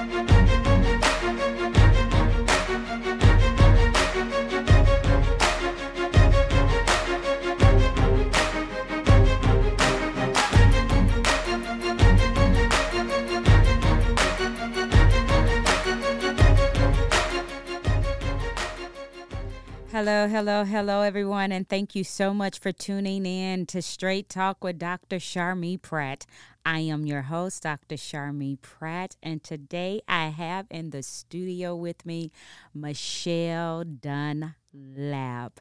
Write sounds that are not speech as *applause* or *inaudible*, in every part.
Thank you. Hello, hello, hello, everyone, and thank you so much for tuning in to Straight Talk with Dr. Sharmee Pratt. I am your host, Dr. Sharmee Pratt, and today I have in the studio with me Mechelle Dunlap.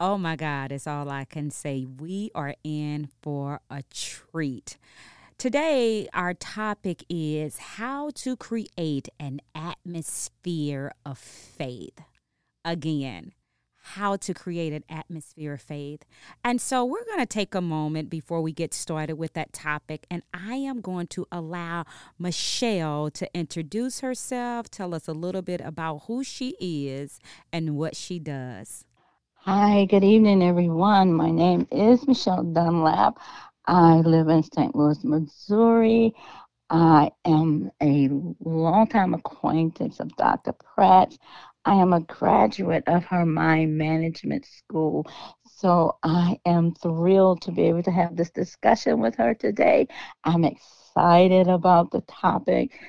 Oh my God, it's all I can say. We are in for a treat. Today, our topic is how to create an atmosphere of faith. Again, how to create an atmosphere of faith. And so we're going to take a moment before we get started with that topic. And I am going to allow Mechelle to introduce herself, tell us a little bit about who she is and what she does. Hi, good evening, everyone. My name is Mechelle Dunlap. I live in St. Louis, Missouri. I am a longtime acquaintance of Dr. Pratt. I am a graduate of her mind management school. So I am thrilled to be able to have this discussion with her today. I'm excited about the topic.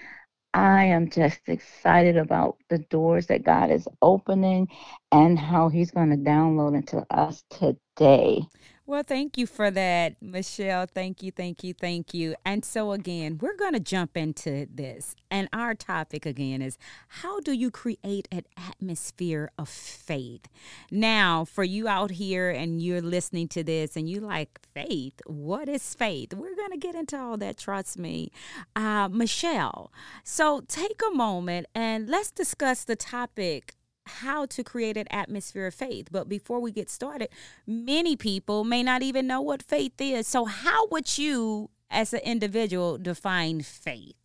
I am just excited about the doors that God is opening and how He's going to download into us today. Well, thank you for that, Mechelle. Thank you, thank you, thank you. And so, again, we're going to jump into this. And our topic, again, is how do you create an atmosphere of faith? Now, for you out here and you're listening to this and you like faith, what is faith? We're going to get into all that, trust me. Uh, Mechelle, so take a moment and let's discuss the topic how to create an atmosphere of faith. But before we get started, many people may not even know what faith is. So, how would you, as an individual, define faith?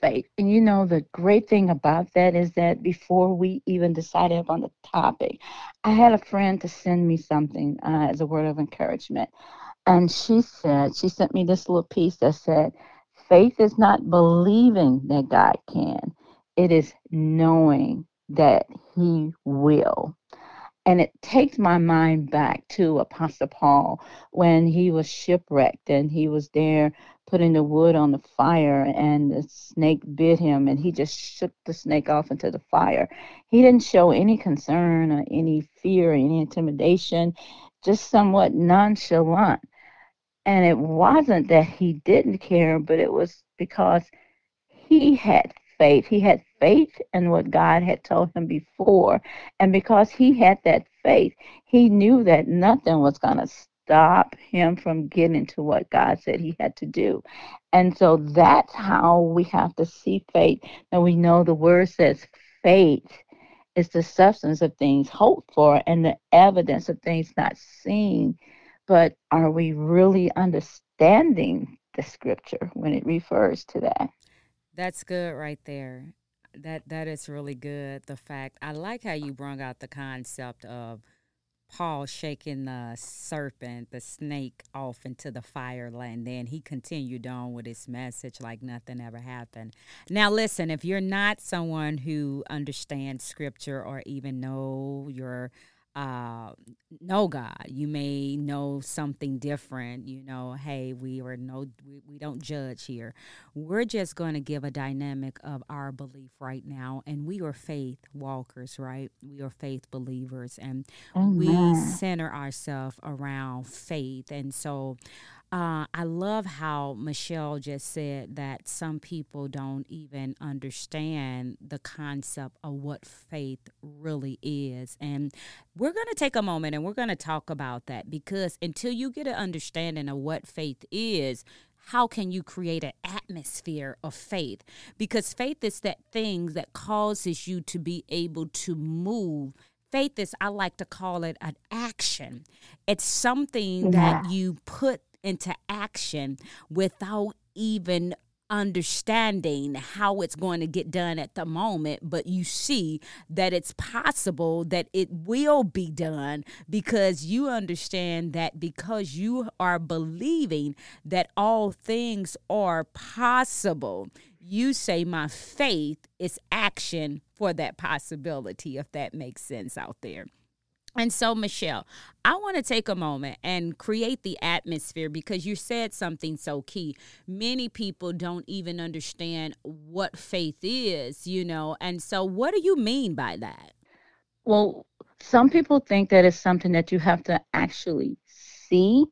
Faith. And you know, the great thing about that is that before we even decided on the topic, I had a friend to send me something uh, as a word of encouragement. And she said, she sent me this little piece that said, faith is not believing that God can, it is knowing that he will. And it takes my mind back to Apostle Paul when he was shipwrecked and he was there putting the wood on the fire and the snake bit him and he just shook the snake off into the fire. He didn't show any concern or any fear or any intimidation, just somewhat nonchalant. And it wasn't that he didn't care, but it was because he had faith. He had faith in what God had told him before. And because he had that faith, he knew that nothing was going to stop him from getting to what God said he had to do. And so that's how we have to see faith. And we know the word says faith is the substance of things hoped for and the evidence of things not seen. But are we really understanding the scripture when it refers to that? That's good right there. That that is really good. The fact I like how you brought out the concept of Paul shaking the serpent, the snake, off into the fire, and then he continued on with his message like nothing ever happened. Now, listen, if you're not someone who understands scripture or even know your uh, know God. You may know something different. You know, hey, we are no, we, we don't judge here. We're just going to give a dynamic of our belief right now, and we are faith walkers, right? We are faith believers, and Amen. we center ourselves around faith. And so, uh, I love how Mechelle just said that some people don't even understand the concept of what faith really is. And we're going to take a moment and we're going to talk about that because until you get an understanding of what faith is, how can you create an atmosphere of faith? Because faith is that thing that causes you to be able to move faith is i like to call it an action it's something yeah. that you put into action without even understanding how it's going to get done at the moment, but you see that it's possible that it will be done because you understand that because you are believing that all things are possible You say my faith is action for that possibility, if that makes sense out there. And so, Mechelle, I want to take a moment and create the atmosphere because you said something so key. Many people don't even understand what faith is, you know. And so, what do you mean by that? Well, some people think that it's something that you have to actually see,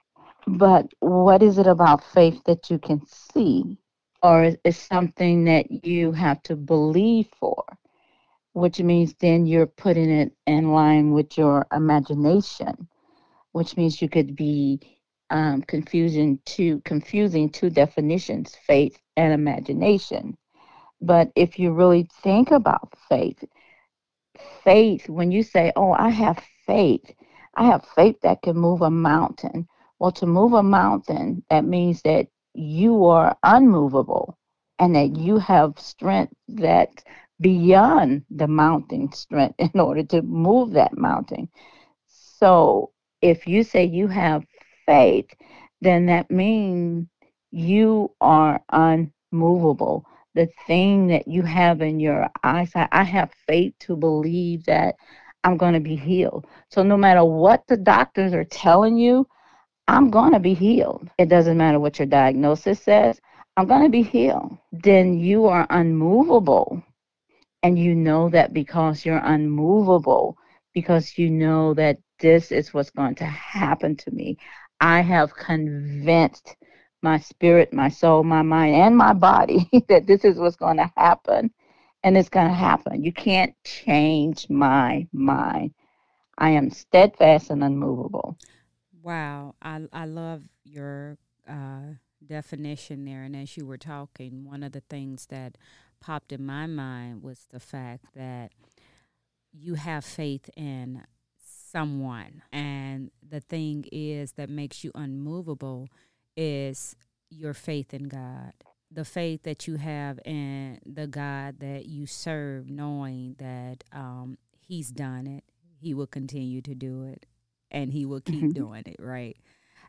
but what is it about faith that you can see? Or is it something that you have to believe for? Which means then you're putting it in line with your imagination, which means you could be um, confusing confusing two definitions, faith and imagination. But if you really think about faith, faith, when you say, "Oh, I have faith," I have faith that can move a mountain. Well, to move a mountain, that means that you are unmovable and that you have strength that beyond the mountain strength in order to move that mountain. So if you say you have faith, then that means you are unmovable. The thing that you have in your eyesight, I have faith to believe that I'm going to be healed. So no matter what the doctors are telling you, I'm going to be healed. It doesn't matter what your diagnosis says, I'm going to be healed. Then you are unmovable and you know that because you're unmovable, because you know that this is what's going to happen to me. I have convinced my spirit, my soul, my mind, and my body *laughs* that this is what's going to happen. And it's going to happen. You can't change my mind. I am steadfast and unmovable. Wow. I, I love your uh, definition there. And as you were talking, one of the things that popped in my mind was the fact that you have faith in someone. And the thing is that makes you unmovable is your faith in God. The faith that you have in the God that you serve, knowing that um, He's done it, He will continue to do it, and He will keep mm-hmm. doing it, right?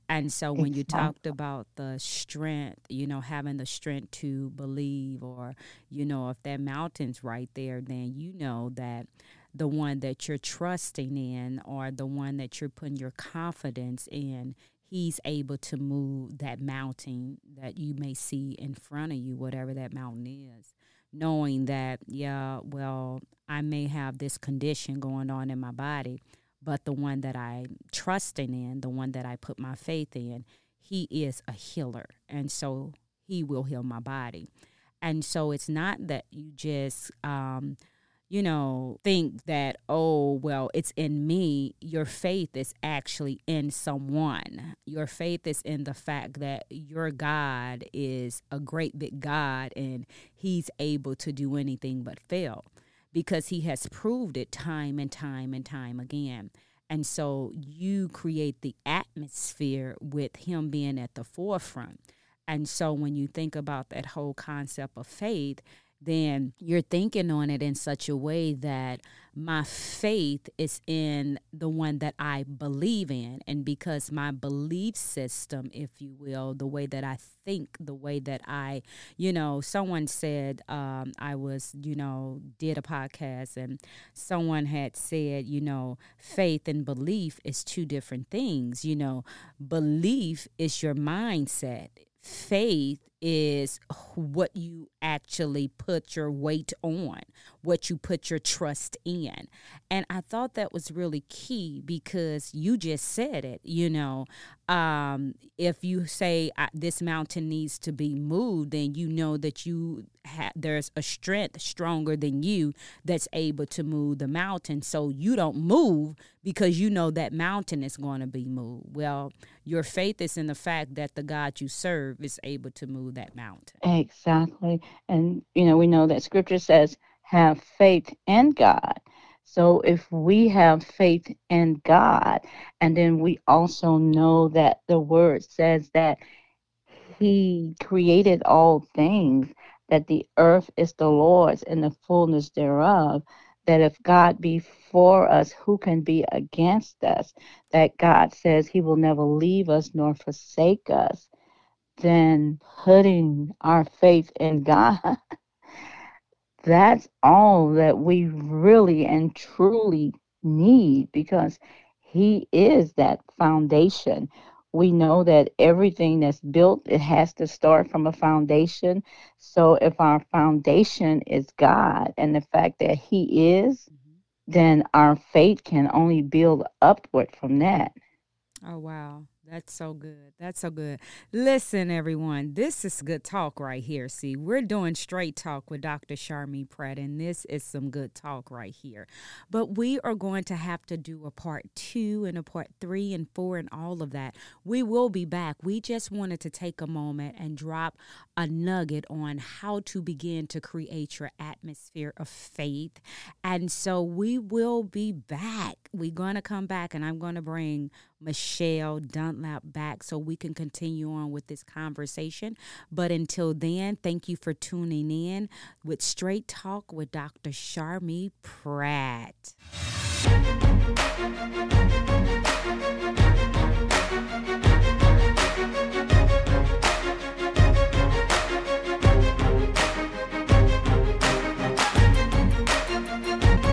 And so when you talked about the strength, you know, having the strength to believe, or, you know, if that mountain's right there, then you know that the one that you're trusting in or the one that you're putting your confidence in, he's able to move that mountain that you may see in front of you, whatever that mountain is. Knowing that, yeah, well, I may have this condition going on in my body but the one that I'm trusting in, the one that I put my faith in, he is a healer. And so he will heal my body. And so it's not that you just, um, you know, think that, oh, well, it's in me. Your faith is actually in someone. Your faith is in the fact that your God is a great big God and he's able to do anything but fail because he has proved it time and time and time again. And so you create the atmosphere with him being at the forefront. And so when you think about that whole concept of faith, then you're thinking on it in such a way that my faith is in the one that I believe in. And because my belief system, if you will, the way that I think, the way that I, you know, someone said, um, I was, you know, did a podcast and someone had said, you know, faith and belief is two different things. You know, belief is your mindset, faith is what you actually put your weight on, what you put your trust in. And I thought that was really key because you just said it, you know. Um, if you say this mountain needs to be moved, then you know that you have there's a strength stronger than you that's able to move the mountain. So you don't move because you know that mountain is going to be moved. Well, your faith is in the fact that the God you serve is able to move that mountain. Exactly. And, you know, we know that scripture says, have faith in God. So if we have faith in God, and then we also know that the word says that He created all things, that the earth is the Lord's and the fullness thereof, that if God be for us, who can be against us? That God says He will never leave us nor forsake us than putting our faith in God. *laughs* That's all that we really and truly need because He is that foundation. We know that everything that's built, it has to start from a foundation. So if our foundation is God and the fact that He is, mm-hmm. then our faith can only build upward from that. Oh, wow. That's so good. That's so good. Listen, everyone, this is good talk right here. See, we're doing straight talk with Dr. Sharmee Pratt, and this is some good talk right here. But we are going to have to do a part two and a part three and four and all of that. We will be back. We just wanted to take a moment and drop a nugget on how to begin to create your atmosphere of faith. And so we will be back. We're going to come back, and I'm going to bring Mechelle Dunlap back so we can continue on with this conversation. But until then, thank you for tuning in with Straight Talk with Dr. Sharmee Pratt.